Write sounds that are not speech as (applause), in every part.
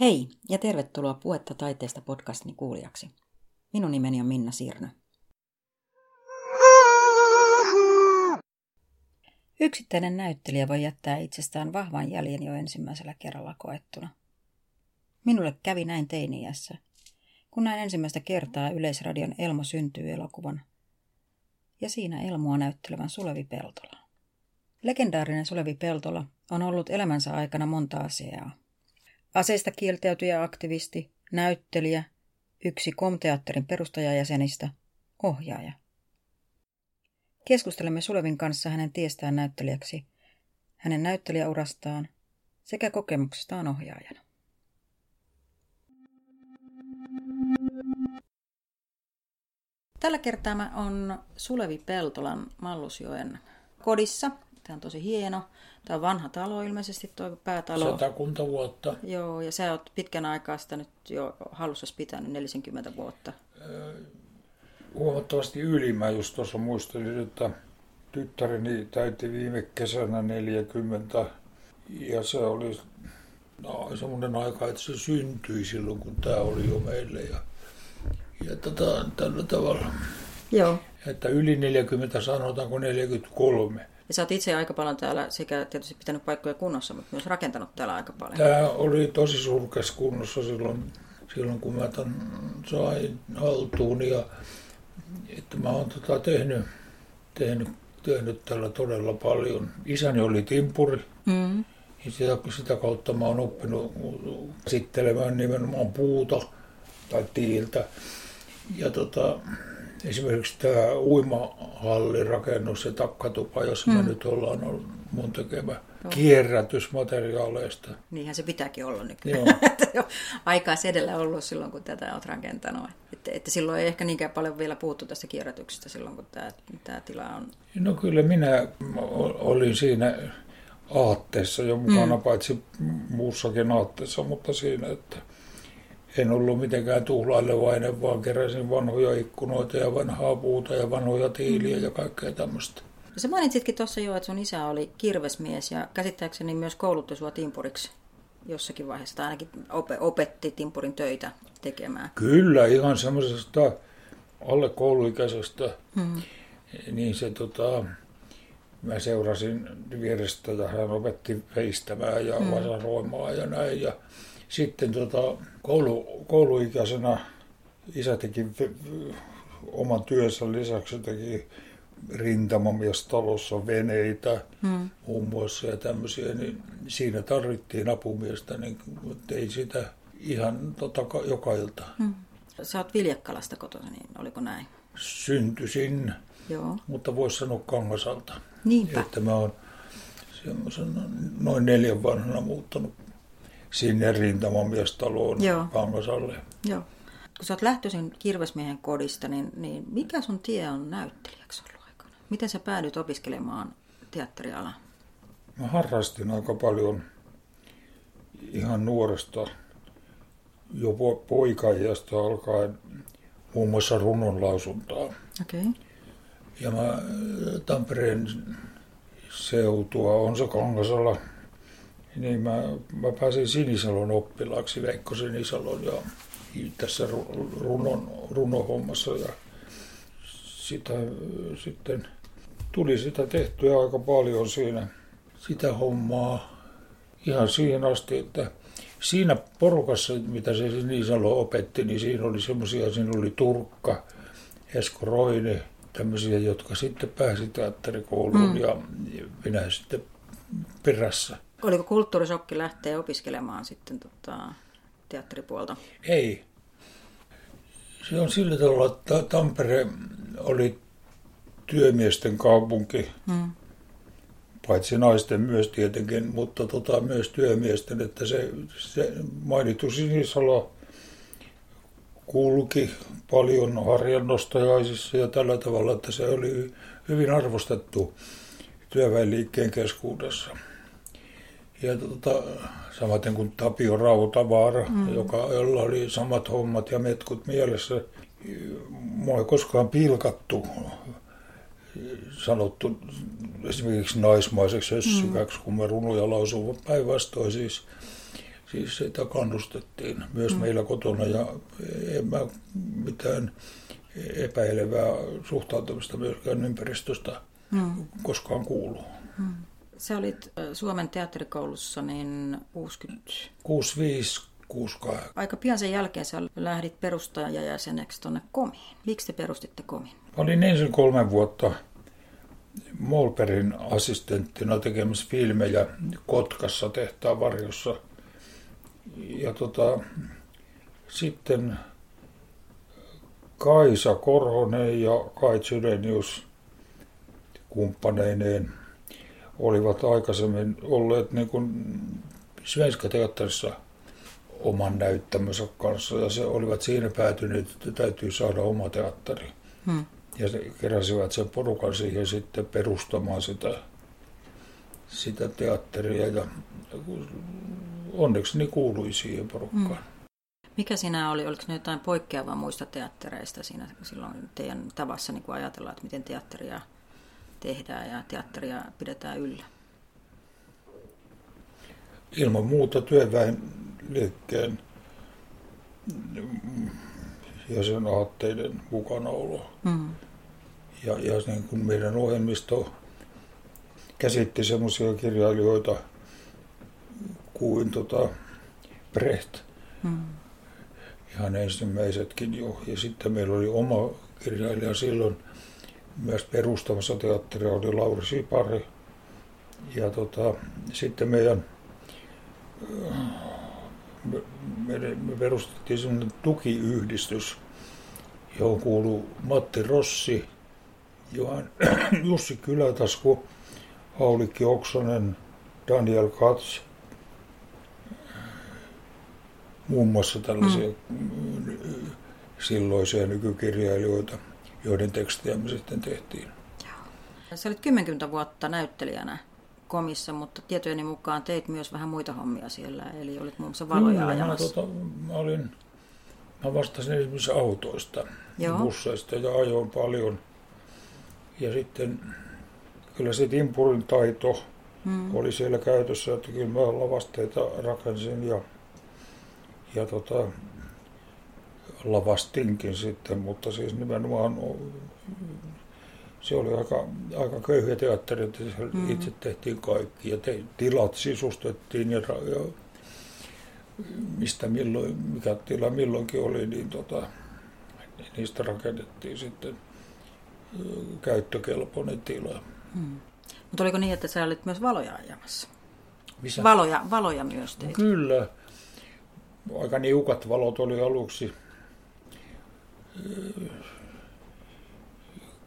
Hei ja tervetuloa Puetta taiteesta podcastini kuulijaksi. Minun nimeni on Minna Sirnö. Yksittäinen näyttelijä voi jättää itsestään vahvan jäljen jo ensimmäisellä kerralla koettuna. Minulle kävi näin teiniässä, kun näin ensimmäistä kertaa Yleisradion Elmo syntyy elokuvan ja siinä Elmoa näyttelevän Sulevi Peltola. Legendaarinen Sulevi Peltola on ollut elämänsä aikana monta asiaa. Aseista kieltäytyjä aktivisti, näyttelijä, yksi komteatterin perustajajäsenistä, ohjaaja. Keskustelemme Sulevin kanssa hänen tiestään näyttelijäksi, hänen näyttelijäurastaan sekä kokemuksestaan ohjaajana. Tällä kertaa mä on Sulevi Peltolan Mallusjoen kodissa. Tämä on tosi hieno. Tämä on vanha talo ilmeisesti, tuo päätalo. Satakunta vuotta. Joo, ja sä oot pitkän aikaa sitä nyt jo hallussa pitänyt 40 vuotta. Huomattavasti yli. Mä just tuossa muistelin, että tyttäreni täytti viime kesänä 40 ja se oli no, semmoinen aika, että se syntyi silloin, kun tämä oli jo meille. Ja, ja tota, tällä tavalla. Joo. Että yli 40 sanotaanko 43. Ja sä oot itse aika paljon täällä sekä tietysti pitänyt paikkoja kunnossa, mutta myös rakentanut täällä aika paljon. Tämä oli tosi surkeas kunnossa silloin, silloin kun mä tämän sain haltuun. Ja, että mä oon tota tehnyt, tehnyt, tehnyt tällä todella paljon. Isäni oli timpuri. Mm. Ja sitä, sitä kautta mä oon oppinut käsittelemään nimenomaan puuta tai tiiltä. Ja tota, esimerkiksi tämä uimahallin rakennus ja takkatupa, jossa mm. me nyt ollaan ollut mun tekemä no. kierrätysmateriaaleista. Niinhän se pitääkin olla Joo. (laughs) nykyään. Aikaa edellä ollut silloin, kun tätä olet rakentanut. Että, että silloin ei ehkä niinkään paljon vielä puhuttu tästä kierrätyksestä silloin, kun tämä, tämä tila on... No kyllä minä olin siinä aatteessa jo mukana, mm. paitsi muussakin aatteessa, mutta siinä, että en ollut mitenkään tuhlailevainen, vaan keräsin vanhoja ikkunoita ja vanhaa puuta ja vanhoja tiiliä ja kaikkea tämmöistä. No sä mainitsitkin tuossa jo, että sun isä oli kirvesmies ja käsittääkseni myös koulutti sua timpuriksi jossakin vaiheessa, tai ainakin opetti timpurin töitä tekemään. Kyllä, ihan semmoisesta alle kouluikäisestä. Hmm. Niin se tota, mä seurasin vierestä ja hän opetti veistämään ja hmm. vasaroimaan ja näin. Ja sitten tota, koulu, kouluikäisenä isä teki oman työnsä lisäksi teki rintamamies talossa veneitä hmm. muun muassa ja tämmöisiä, niin siinä tarvittiin apumiestä, niin ei sitä ihan tota, joka ilta. Hmm. Sä oot Viljakkalasta kotona, niin oliko näin? Syntyisin, Joo. mutta voisi sanoa Kangasalta. Niinpä. Että mä oon semmoisen noin neljän vanhana muuttanut sinne rintamamiestaloon Joo. Kangasalle. Joo. Kun sä oot lähtöisin kirvesmiehen kodista, niin, niin mikä sun tie on näyttelijäksi ollut aikana? Miten sä päädyit opiskelemaan teatterialaa? Mä harrastin aika paljon ihan nuoresta, jo po- poikaiasta alkaen muun muassa runonlausuntaa. Okei. Okay. Ja mä Tampereen seutua on se Kangasala, niin mä, mä pääsin Sinisalon oppilaaksi, Veikko Sinisalon ja tässä runon, runohommassa ja sitä sitten tuli sitä tehtyä aika paljon siinä sitä hommaa ihan siihen asti, että siinä porukassa, mitä se Sinisalo opetti, niin siinä oli semmoisia, siinä oli Turkka, Esko Roine, tämmöisiä, jotka sitten pääsi teatterikouluun mm. ja minä sitten perässä. Oliko kulttuurisokki lähteä opiskelemaan sitten tota, teatteripuolta? Ei. Se on sillä tavalla, että Tampere oli työmiesten kaupunki, Hmm. paitsi naisten myös tietenkin, mutta tota, myös työmiesten, että se, se mainittu Sinisalo kulki paljon harjannostajaisissa ja tällä tavalla, että se oli hyvin arvostettu työväenliikkeen keskuudessa. Ja tota, samaten kuin Tapio Rautavaara, mm. joka, jolla oli samat hommat ja metkut mielessä. Mua ei koskaan pilkattu, sanottu esimerkiksi naismaiseksi hössykäksi, mm. kun mä runoja lausun päinvastoin siis. siis sitä kannustettiin myös mm. meillä kotona ja en mä mitään epäilevää suhtautumista myöskään ympäristöstä mm. koskaan kuulu. Mm. Sä olit Suomen teatterikoulussa niin 60... 65, 68. Aika pian sen jälkeen sä lähdit perustajajäseneksi tuonne Komiin. Miksi te perustitte Komin? Olin ensin kolme vuotta Molperin assistenttina tekemässä filmejä Kotkassa tehtaan varjossa. Ja tota, sitten Kaisa Korhonen ja Kai Sydenius kumppaneineen olivat aikaisemmin olleet niin kuin Svenska teatterissa oman näyttämönsä kanssa ja se olivat siinä päätyneet, että täytyy saada oma teatteri. Hmm. Ja keräsivät sen porukan siihen sitten perustamaan sitä, sitä teatteria ja onneksi niin kuului siihen porukkaan. Hmm. Mikä siinä oli? Oliko ne jotain poikkeavaa muista teattereista siinä silloin teidän tavassa niin ajatella, että miten teatteria tehdään ja teatteria pidetään yllä? Ilman muuta työväen liikkeen ja sen aatteiden mukanaolo. Mm. Ja, ja niin kuin meidän ohjelmisto käsitti semmoisia kirjailijoita kuin tota Brecht. Mm. Ihan ensimmäisetkin jo. Ja sitten meillä oli oma kirjailija silloin myös perustamassa teatteria, oli Lauri Sipari. Ja tota, sitten meidän me, me perustettiin sellainen tukiyhdistys, johon kuuluu Matti Rossi, Johan, (clears throat) Jussi Kylätasku, Aulikki Oksanen, Daniel Katz, muun muassa tällaisia mm. silloisia nykykirjailijoita, joiden tekstejä me sitten tehtiin. Sä olit kymmenkunta vuotta näyttelijänä komissa, mutta tietojeni mukaan teit myös vähän muita hommia siellä, eli olit muun muassa valoja Kyllä, ajamassa. Mä, tota, mä, olin, mä vastasin esimerkiksi autoista Joo. busseista ja ajoin paljon. Ja sitten kyllä se timpurin taito hmm. oli siellä käytössä, että kyllä mä lavasteita rakensin ja, ja tota, lavastinkin sitten, mutta siis nimenomaan se oli aika, aika köyhä teatteri, että mm. itse tehtiin kaikki ja te, tilat sisustettiin ja, ja mistä milloin, mikä tila milloinkin oli, niin tota, niistä rakennettiin sitten käyttökelpoinen tila. Hmm. Mutta oliko niin, että sä olit myös valoja ajamassa? Missä? Valoja, valoja myös teit. Kyllä. Aika niukat valot oli aluksi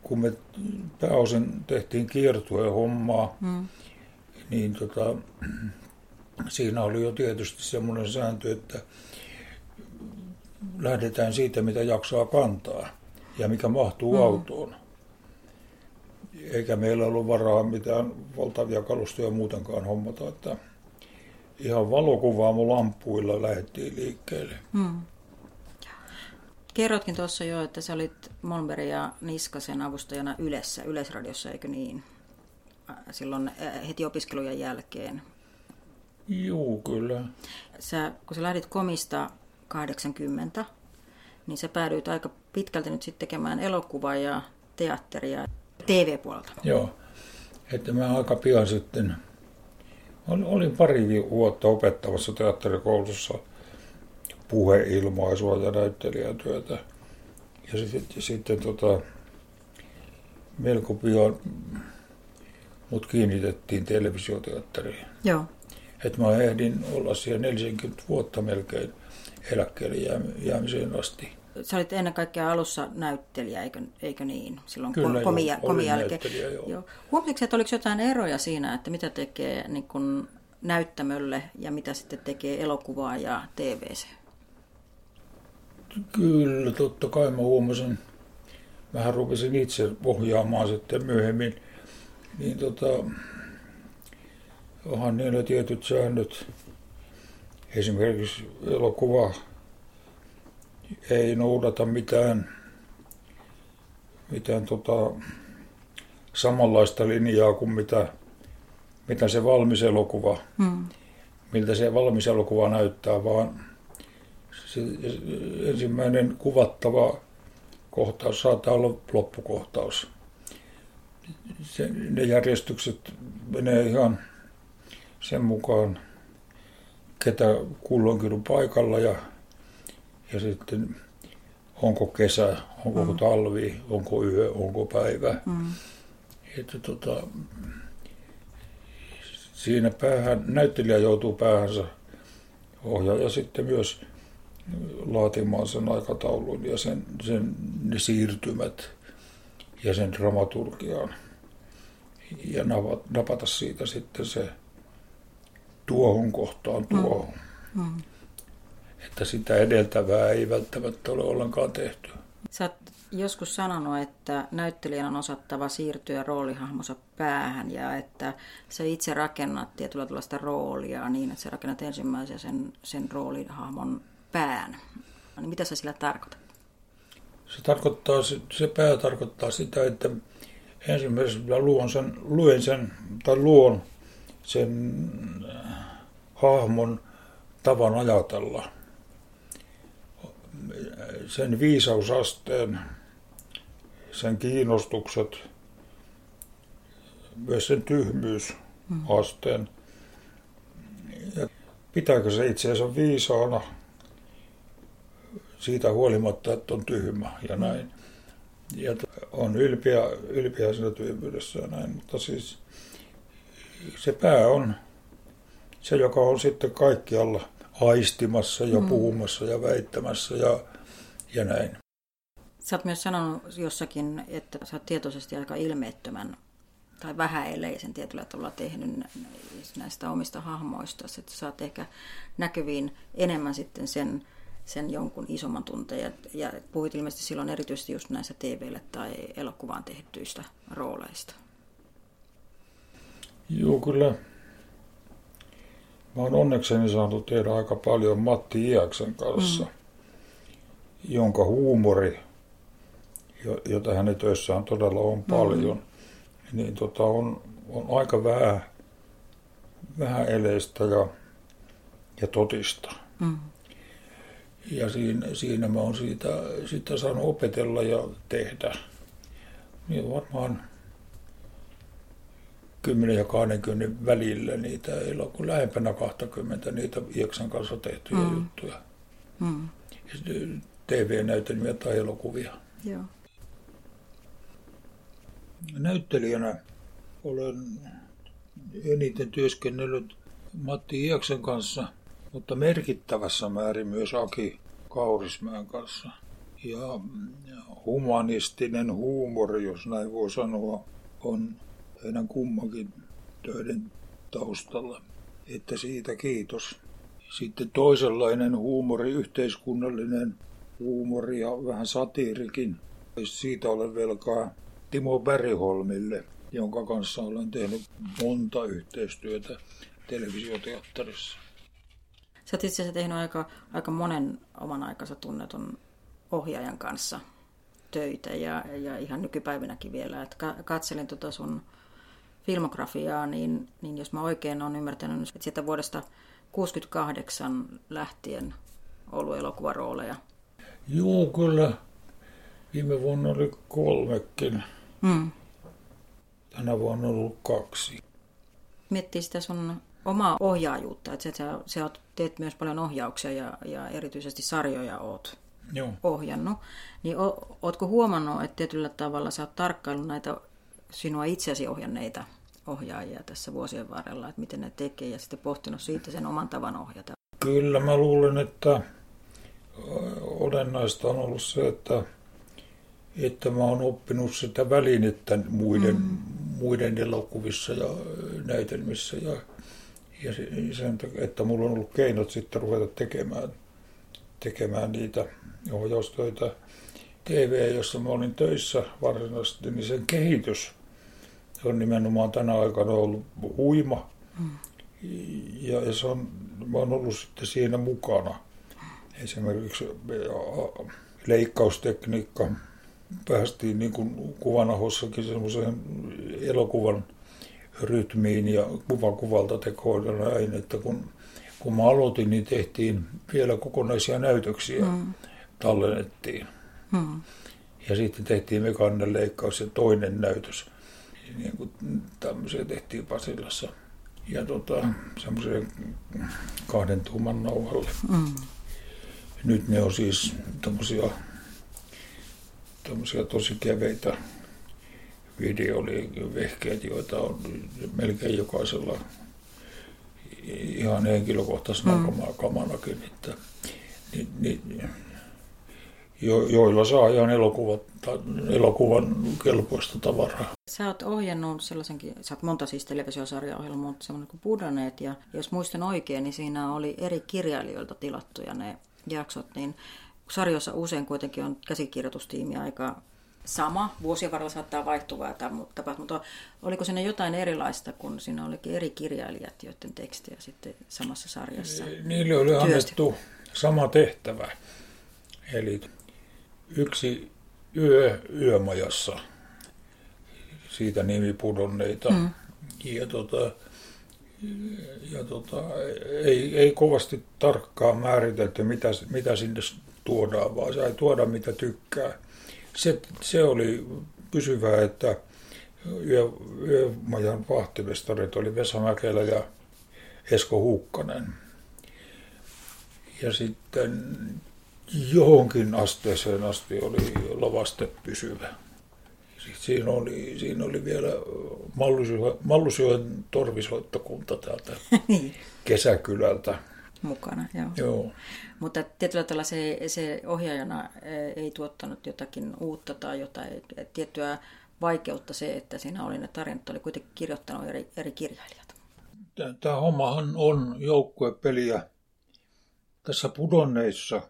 kun me pääosin tehtiin kiertueen hommaa, mm. niin tota, siinä oli jo tietysti semmoinen sääntö, että lähdetään siitä, mitä jaksaa kantaa ja mikä mahtuu mm. autoon. Eikä meillä ollut varaa mitään valtavia kalustoja muutenkaan hommata, että ihan valokuvaamolampuilla lähdettiin liikkeelle. Mm. Kerrotkin tuossa jo, että sä olit Molberg ja Niskasen avustajana Ylessä, Yleisradiossa, eikö niin? Silloin heti opiskelujen jälkeen. Joo, kyllä. Sä, kun sä lähdit komista 80, niin sä päädyit aika pitkälti nyt sitten tekemään elokuvaa ja teatteria TV-puolelta. Joo, että mä aika pian sitten, olin pari vuotta opettavassa teatterikoulussa – puheilmaisua ja näyttelijätyötä. Ja sitten, sitten tota, melko pian mut kiinnitettiin televisioteatteriin. Joo. Et mä ehdin olla siellä 40 vuotta melkein eläkkeelle jäämiseen asti. Sä olit ennen kaikkea alussa näyttelijä, eikö, eikö niin? Silloin Kyllä, komi, joo, komi jälkeen. Joo. Joo. Huomasitko, että oliko jotain eroja siinä, että mitä tekee niin kun näyttämölle ja mitä sitten tekee elokuvaa ja TVC? Kyllä, totta kai mä huomasin. Vähän rupesin itse ohjaamaan sitten myöhemmin. Niin tota, onhan niillä tietyt säännöt. Esimerkiksi elokuva ei noudata mitään, mitään tota, samanlaista linjaa kuin mitä, mitä se valmis elokuva, hmm. miltä se valmis elokuva näyttää, vaan ensimmäinen kuvattava kohtaus saattaa olla loppukohtaus. Se, ne järjestykset menee ihan sen mukaan, ketä kulloinkin on paikalla ja, ja sitten onko kesä, onko mm. talvi, onko yö, onko päivä. Mm. Että tota, siinä päähän, näyttelijä joutuu päähänsä ohjaaja sitten myös laatimaan sen aikataulun ja sen, sen ne siirtymät ja sen dramaturgiaan ja napata siitä sitten se tuohon kohtaan mm. tuohon. Mm. Mm. Että sitä edeltävää ei välttämättä ole ollenkaan tehty. Sä oot joskus sanonut, että näyttelijän on osattava siirtyä roolihahmonsa päähän ja että sä itse rakennat tietyllä tällaista roolia niin, että sä rakennat ensimmäisen sen, sen roolihahmon pään. Niin mitä sä sillä tarkoitat? Se, tarkoittaa, se pää tarkoittaa sitä, että ensimmäisenä luon sen, luen sen, tai luon sen äh, hahmon tavan ajatella. Sen viisausasteen, sen kiinnostukset, myös sen tyhmyysasteen. Ja pitääkö se itseensä viisaana siitä huolimatta, että on tyhmä ja näin. Ja on ylpeä, ylpeä siinä tyhmyydessä ja näin, mutta siis se pää on se, joka on sitten kaikkialla aistimassa ja mm. puhumassa ja väittämässä ja, ja näin. Sä oot myös sanonut jossakin, että sä oot tietoisesti aika ilmeettömän tai vähäeleisen tietyllä tavalla tehnyt näistä omista hahmoista, että sä oot ehkä näkyviin enemmän sitten sen, sen jonkun isomman tunteen. Ja puhuit ilmeisesti silloin erityisesti just näissä TVlle tai elokuvaan tehtyistä rooleista. Joo, kyllä. Mä oon onnekseni saanut tehdä aika paljon Matti Iaksen kanssa, mm. jonka huumori, jota hänen töissään todella on mm. paljon, mm. niin tota on, on aika vähän, vähän eleistä ja, ja totista. Mm. Ja siinä, siinä mä oon siitä, siitä saanut opetella ja tehdä. Niin varmaan 10 ja 20 välillä niitä, ei ole kuin lähempänä 20 niitä Ieksan kanssa tehtyjä mm. juttuja. Mm. TV-näytelmiä tai elokuvia. Joo. Näyttelijänä olen eniten työskennellyt Matti Ieksen kanssa, mutta merkittävässä määrin myös Aki Kaurismäen kanssa. Ja humanistinen huumori, jos näin voi sanoa, on heidän kummankin töiden taustalla. Että siitä kiitos. Sitten toisenlainen huumori, yhteiskunnallinen huumori ja vähän satiirikin. Siitä olen velkaa Timo Bergholmille, jonka kanssa olen tehnyt monta yhteistyötä televisioteatterissa. Sä oot itse asiassa tehnyt aika, aika monen oman aikansa tunnetun ohjaajan kanssa töitä ja, ja ihan nykypäivinäkin vielä. Et katselin tuota sun filmografiaa, niin, niin jos mä oikein olen ymmärtänyt, että sieltä vuodesta 68 lähtien ollut elokuvarooleja. Joo, kyllä. Viime vuonna oli kolmekin. Mm. Tänä vuonna on ollut kaksi. Miettii sitä sun omaa ohjaajuutta, että sä, sä teet myös paljon ohjauksia ja, ja erityisesti sarjoja oot Joo. ohjannut. Niin o, ootko huomannut, että tietyllä tavalla sä oot tarkkaillut näitä sinua itseäsi ohjanneita ohjaajia tässä vuosien varrella, että miten ne tekee ja sitten pohtinut siitä sen oman tavan ohjata? Kyllä mä luulen, että olennaista on ollut se, että, että mä oon oppinut sitä välinettä muiden, mm. muiden elokuvissa ja näytelmissä ja, ja sen, että mulla on ollut keinot sitten ruveta tekemään, tekemään niitä ohjaustöitä. TV, jossa mä olin töissä varsinaisesti, niin sen kehitys – on nimenomaan tänä aikana ollut huima. Mm. Ja, ja se on, mä oon ollut sitten siinä mukana. Esimerkiksi leikkaustekniikka. Päästiin niin kuin kuvanahossakin semmoiseen elokuvan rytmiin ja kuva kuvalta tekoon ja näin, että kun kun mä aloitin, niin tehtiin vielä kokonaisia näytöksiä, mm. tallennettiin. Mm. Ja sitten tehtiin mekaaninen leikkaus ja toinen näytös. Niin kuin tämmöisiä tehtiin Pasilassa. Ja tota, semmoisen kahden tuuman nauhalle. Mm. Nyt ne on siis tämmöisiä, tämmöisiä tosi keveitä videolivehkeet, joita on melkein jokaisella ihan henkilökohtaisena mm. kamanakin, että, niin, niin, jo, joilla saa ihan elokuvat, elokuvan kelpoista tavaraa. Sä oot ohjannut sellaisenkin, sä oot monta siis televisiosarjaohjelmaa, mutta semmoinen kuin Budaneet, ja jos muistan oikein, niin siinä oli eri kirjailijoilta tilattuja ne jaksot, niin sarjoissa usein kuitenkin on käsikirjoitustiimi aika sama. Vuosien varrella saattaa vaihtuvaa tapahtua, mutta oliko siinä jotain erilaista, kun siinä olikin eri kirjailijat, joiden tekstejä sitten samassa sarjassa Niille oli annettu sama tehtävä. Eli yksi yö yömajassa, siitä nimi pudonneita. Mm. Ja, tota, ja tota, ei, ei kovasti tarkkaan määritelty, mitä, mitä sinne tuodaan, vaan sai tuoda mitä tykkää se, se oli pysyvää, että yö, yömajan vahtimestarit oli Vesa Mäkelä ja Esko Huukkanen. Ja sitten johonkin asteeseen asti oli lavaste pysyvä. Sitten siinä oli, siinä oli vielä Mallusjoen, Mallusjoen torvisoittokunta täältä (laughs) niin. kesäkylältä mukana. Joo. joo. Mutta tietyllä tavalla se, se ohjaajana ei tuottanut jotakin uutta tai jotain tiettyä vaikeutta se, että siinä oli ne tarinat, oli kuitenkin kirjoittanut eri, eri kirjailijat. Tämä hommahan on joukkuepeliä tässä pudonneissa.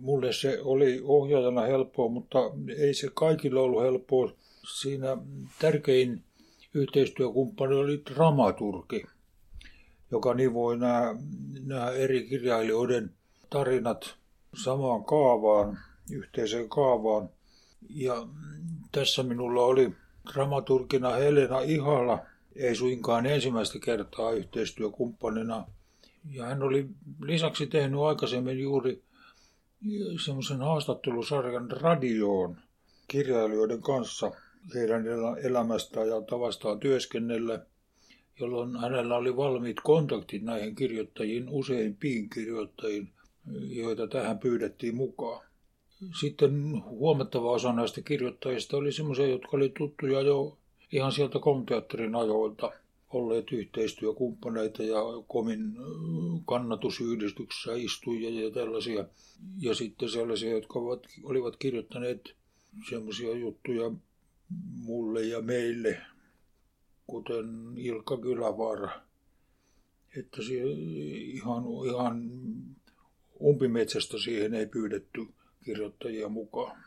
Mulle se oli ohjaajana helppoa, mutta ei se kaikille ollut helppoa. Siinä tärkein yhteistyökumppani oli dramaturgi joka nivoi nämä, nämä eri kirjailijoiden tarinat samaan kaavaan, yhteiseen kaavaan. Ja tässä minulla oli dramaturgina Helena Ihala, ei suinkaan ensimmäistä kertaa yhteistyökumppanina. Ja hän oli lisäksi tehnyt aikaisemmin juuri semmoisen haastattelusarjan radioon kirjailijoiden kanssa heidän elämästään ja tavastaan työskennellä – jolloin hänellä oli valmiit kontaktit näihin kirjoittajiin, useimpiin kirjoittajiin, joita tähän pyydettiin mukaan. Sitten huomattava osa näistä kirjoittajista oli sellaisia, jotka oli tuttuja jo ihan sieltä komteatterin ajoilta olleet yhteistyökumppaneita ja komin kannatusyhdistyksessä istujia ja tällaisia. Ja sitten sellaisia, jotka olivat kirjoittaneet semmoisia juttuja mulle ja meille kuten Ilkka Kylävaara. Että se ihan, ihan umpimetsästä siihen ei pyydetty kirjoittajia mukaan.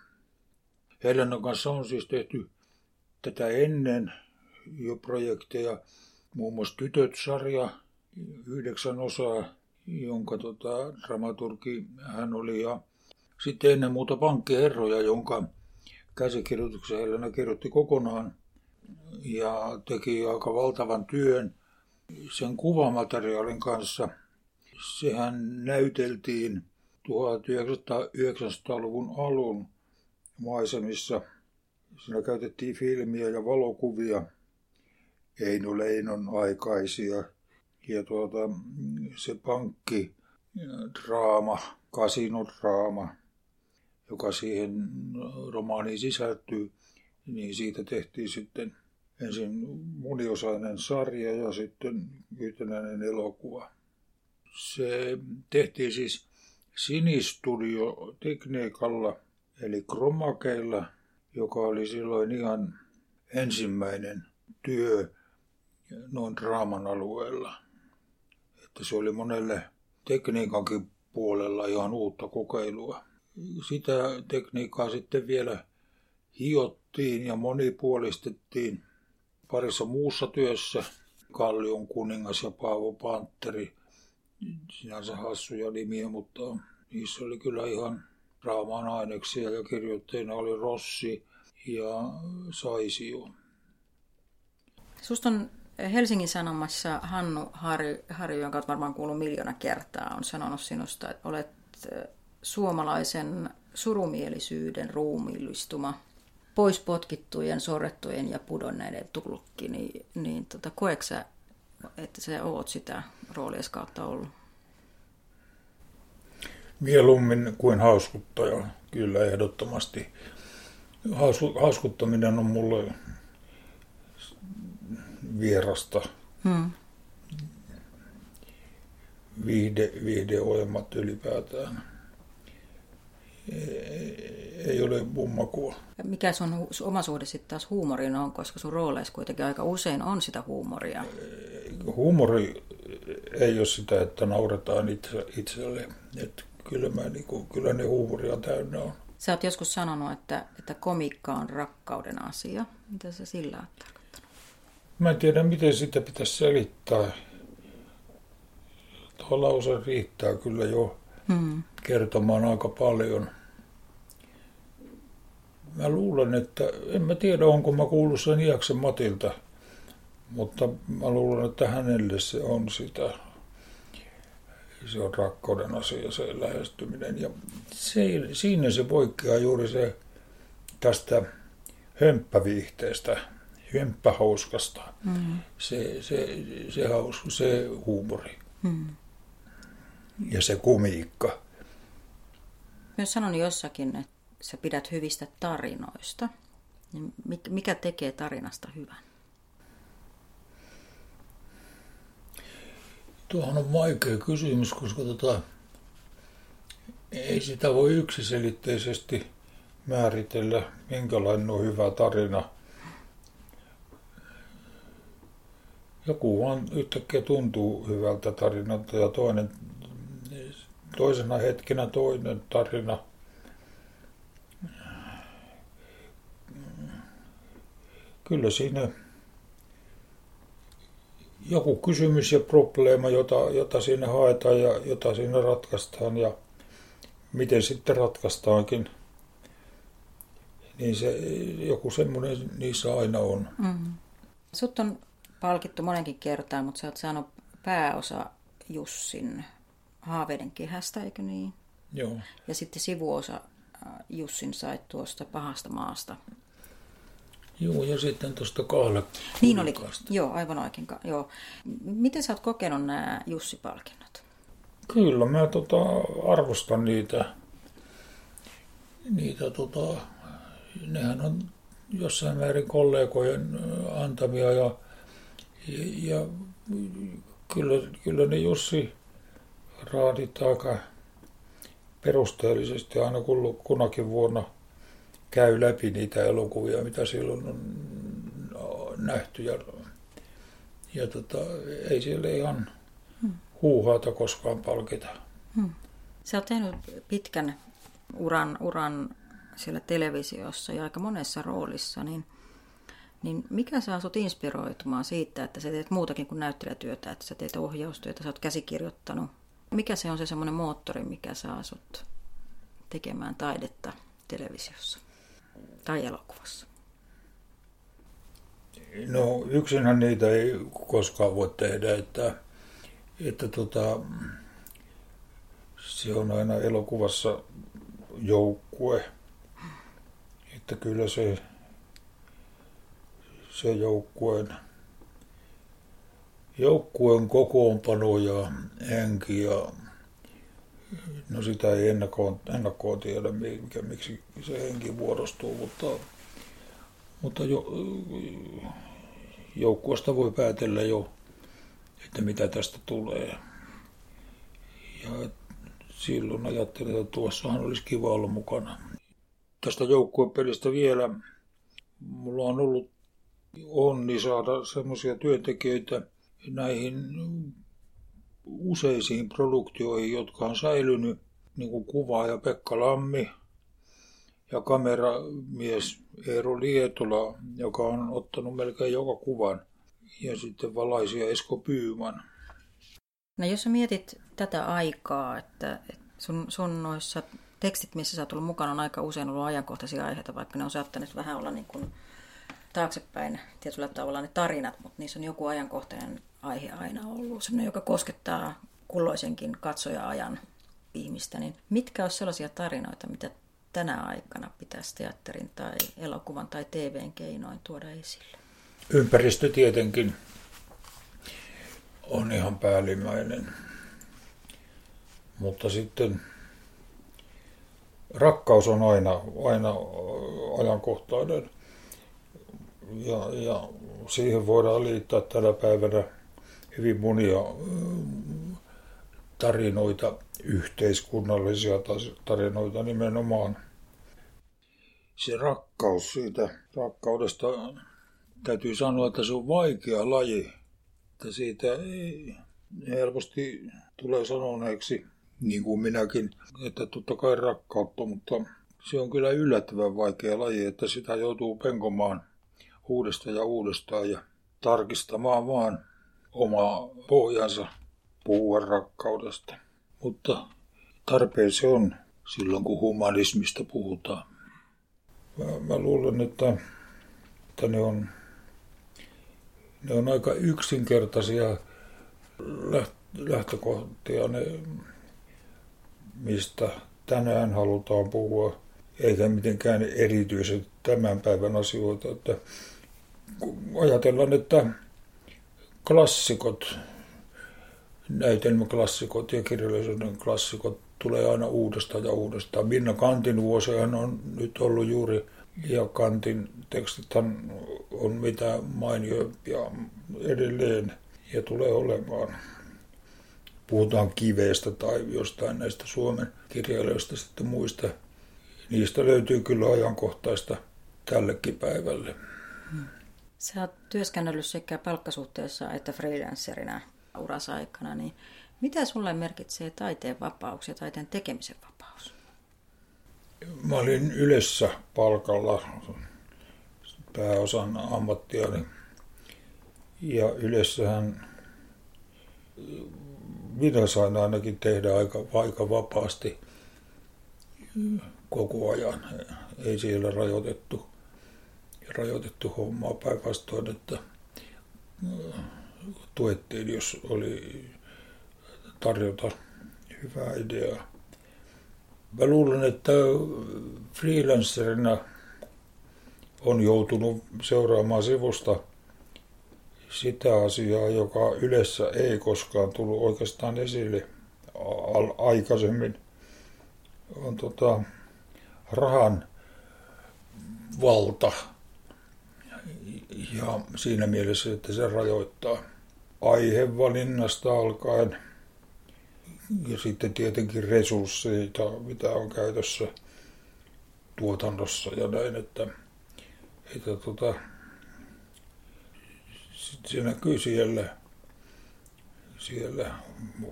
Helenan kanssa on siis tehty tätä ennen jo projekteja, muun muassa Tytöt-sarja, yhdeksän osaa, jonka tota, dramaturgi hän oli. Ja sitten ennen muuta Pankkiherroja, jonka käsikirjoituksen Helena kirjoitti kokonaan – ja teki aika valtavan työn sen kuvamateriaalin kanssa. Sehän näyteltiin 1900-luvun alun maisemissa. Siinä käytettiin filmiä ja valokuvia, Eino Leinon aikaisia. Ja tuota, se pankki draama, kasinodraama, joka siihen romaaniin sisältyy, niin siitä tehtiin sitten ensin moniosainen sarja ja sitten yhtenäinen elokuva. Se tehtiin siis Sinistudio-tekniikalla, eli kromakeilla, joka oli silloin ihan ensimmäinen työ noin draaman alueella. Että se oli monelle tekniikankin puolella ihan uutta kokeilua. Sitä tekniikkaa sitten vielä hiottiin ja monipuolistettiin parissa muussa työssä. Kallion kuningas ja Paavo Panteri, sinänsä hassuja nimiä, mutta niissä oli kyllä ihan draaman aineksia ja kirjoitteina oli Rossi ja Saisio. Susta on Helsingin Sanomassa Hannu Harju, Harju jonka olet varmaan kuullut miljoona kertaa, on sanonut sinusta, että olet suomalaisen surumielisyyden ruumiillistuma, pois potkittujen, sorrettujen ja pudonneiden tulkki, niin, niin tota, koeksä, että sä oot sitä roolia kautta ollut? Mieluummin kuin hauskuttaja, kyllä ehdottomasti. Hauskuttaminen on mulle vierasta. Hmm. Viihde, viihdeohjelmat ylipäätään. Ei ole mummakua. Mikä sun oma suhde sitten taas huumoriin on, koska sun rooleissa kuitenkin aika usein on sitä huumoria? Huumori ei ole sitä, että nauretaan itse, itselle. Et kyllä, mä, niin kuin, kyllä ne huumoria täynnä on. Sä oot joskus sanonut, että, että komikka on rakkauden asia. Mitä se sillä on tarkoittanut? Mä en tiedä, miten sitä pitäisi selittää. Tuo lause riittää kyllä jo hmm. kertomaan aika paljon. Mä luulen, että en mä tiedä, onko mä kuullut sen Iaksen Matilta, mutta mä luulen, että hänelle se on sitä se on rakkauden asia, se lähestyminen. Ja se, siinä se poikkeaa juuri se tästä hömppäviihteestä, hömppähauskasta, mm. se, se, se, hausku, se huumori mm. ja se kumiikka. Myös sanon jossakin, että sä pidät hyvistä tarinoista. Niin mikä tekee tarinasta hyvän? Tuohon on vaikea kysymys, koska tota, ei sitä voi yksiselitteisesti määritellä, minkälainen on hyvä tarina. Joku vaan yhtäkkiä tuntuu hyvältä tarinalta ja toinen, toisena hetkenä toinen tarina. Kyllä siinä joku kysymys ja probleema, jota, jota siinä haetaan ja jota siinä ratkaistaan ja miten sitten ratkaistaankin, niin se joku semmoinen niissä aina on. Mm. Sut on palkittu monenkin kertaan, mutta sä oot saanut pääosa Jussin haaveiden kehästä, eikö niin? Joo. Ja sitten sivuosa äh, Jussin sait tuosta pahasta maasta. Joo, ja sitten tuosta kahle. Niin oli, joo, aivan oikein. Joo. Miten sä oot kokenut nämä Jussi-palkinnot? Kyllä, mä tota, arvostan niitä. Niitä, tota, nehän on jossain määrin kollegojen antamia ja, ja, ja kyllä, kyllä ne Jussi raadit aika perusteellisesti aina kunakin vuonna – käy läpi niitä elokuvia, mitä silloin on nähty. Ja, ja tota, ei siellä ihan hmm. huuhaata koskaan palkita. Hmm. Sä oot tehnyt pitkän uran, uran siellä televisiossa ja aika monessa roolissa, niin, niin mikä saa sut inspiroitumaan siitä, että sä teet muutakin kuin näyttelijätyötä, että sä teet ohjaustyötä, sä oot käsikirjoittanut. Mikä se on se semmoinen moottori, mikä saa sut tekemään taidetta televisiossa? Tai elokuvassa? No yksinhän niitä ei koskaan voi tehdä, että, että tota, se on aina elokuvassa joukkue. Että kyllä se, se joukkueen, joukkueen kokoonpano ja henki ja No sitä ei ennakkoon, ennakkoon tiedä, mikä, miksi se henki muodostuu, mutta, mutta jo, joukkueesta voi päätellä jo, että mitä tästä tulee. Ja silloin ajattelin, että tuossahan olisi kiva olla mukana. Tästä joukkuepelistä vielä. Mulla on ollut onni saada semmoisia työntekijöitä näihin useisiin produktioihin, jotka on säilynyt, niin kuin kuvaaja Pekka Lammi ja kameramies Eero Lietola, joka on ottanut melkein joka kuvan, ja sitten valaisia Esko Pyyman. No jos sä mietit tätä aikaa, että sun, sun noissa tekstit, missä sä oot ollut mukana, on aika usein ollut ajankohtaisia aiheita, vaikka ne on saattaneet vähän olla niin kuin taaksepäin tietyllä tavalla ne tarinat, mutta niissä on joku ajankohtainen aihe aina ollut, sellainen, joka koskettaa kulloisenkin katsoja-ajan ihmistä. Niin mitkä on sellaisia tarinoita, mitä tänä aikana pitäisi teatterin tai elokuvan tai TVn keinoin tuoda esille? Ympäristö tietenkin on ihan päällimmäinen. Mutta sitten rakkaus on aina, aina ajankohtainen. Ja, ja siihen voidaan liittää tänä päivänä hyvin monia tarinoita, yhteiskunnallisia tarinoita nimenomaan. Se rakkaus siitä rakkaudesta, täytyy sanoa, että se on vaikea laji. Että siitä ei helposti tulee sanoneeksi, niin kuin minäkin, että totta kai rakkautta, mutta se on kyllä yllättävän vaikea laji, että sitä joutuu penkomaan uudestaan ja uudestaan ja tarkistamaan vaan omaa pohjansa puhua rakkaudesta. Mutta tarpeen se on silloin, kun humanismista puhutaan. Mä, mä luulen, että, että ne, on, ne on aika yksinkertaisia lähtökohtia, ne, mistä tänään halutaan puhua, eikä mitenkään erityisesti tämän päivän asioita. Että ajatellaan, että klassikot, näytelmäklassikot ja kirjallisuuden klassikot tulee aina uudestaan ja uudestaan. Minna Kantin vuosihan on nyt ollut juuri, ja Kantin tekstithän on mitä mainioimpia edelleen ja tulee olemaan. Puhutaan kiveestä tai jostain näistä Suomen kirjailijoista sitten muista. Niistä löytyy kyllä ajankohtaista tällekin päivälle. Sä oot työskennellyt sekä palkkasuhteessa että freelancerina urassa aikana, niin mitä sulle merkitsee taiteen vapaus ja taiteen tekemisen vapaus? Mä olin yleensä palkalla pääosan ammattiani. Ja yleissähän minä sain ainakin tehdä aika, aika vapaasti koko ajan. Ei siellä rajoitettu, rajoitettu hommaa päinvastoin, että tuettiin, jos oli tarjota hyvää ideaa. Mä luulen, että freelancerina on joutunut seuraamaan sivusta sitä asiaa, joka yleensä ei koskaan tullut oikeastaan esille aikaisemmin. On tota, rahan valta ja siinä mielessä, että se rajoittaa aihevalinnasta alkaen ja sitten tietenkin resursseita, mitä on käytössä tuotannossa ja näin, että, että tota, se näkyy siellä, siellä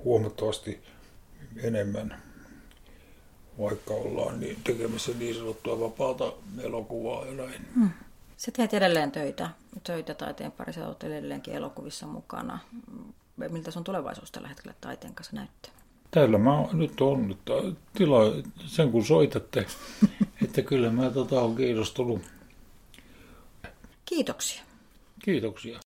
huomattavasti enemmän, vaikka ollaan niin tekemässä niin sanottua vapaata elokuvaa ja näin. Hmm. Sä teet edelleen töitä, töitä taiteen parissa, olet edelleenkin elokuvissa mukana. Miltä sun tulevaisuus tällä hetkellä taiteen kanssa näyttää? Täällä mä nyt on, tila, sen kun soitatte, (laughs) että kyllä mä tota on kiinnostunut. Kiitoksia. Kiitoksia.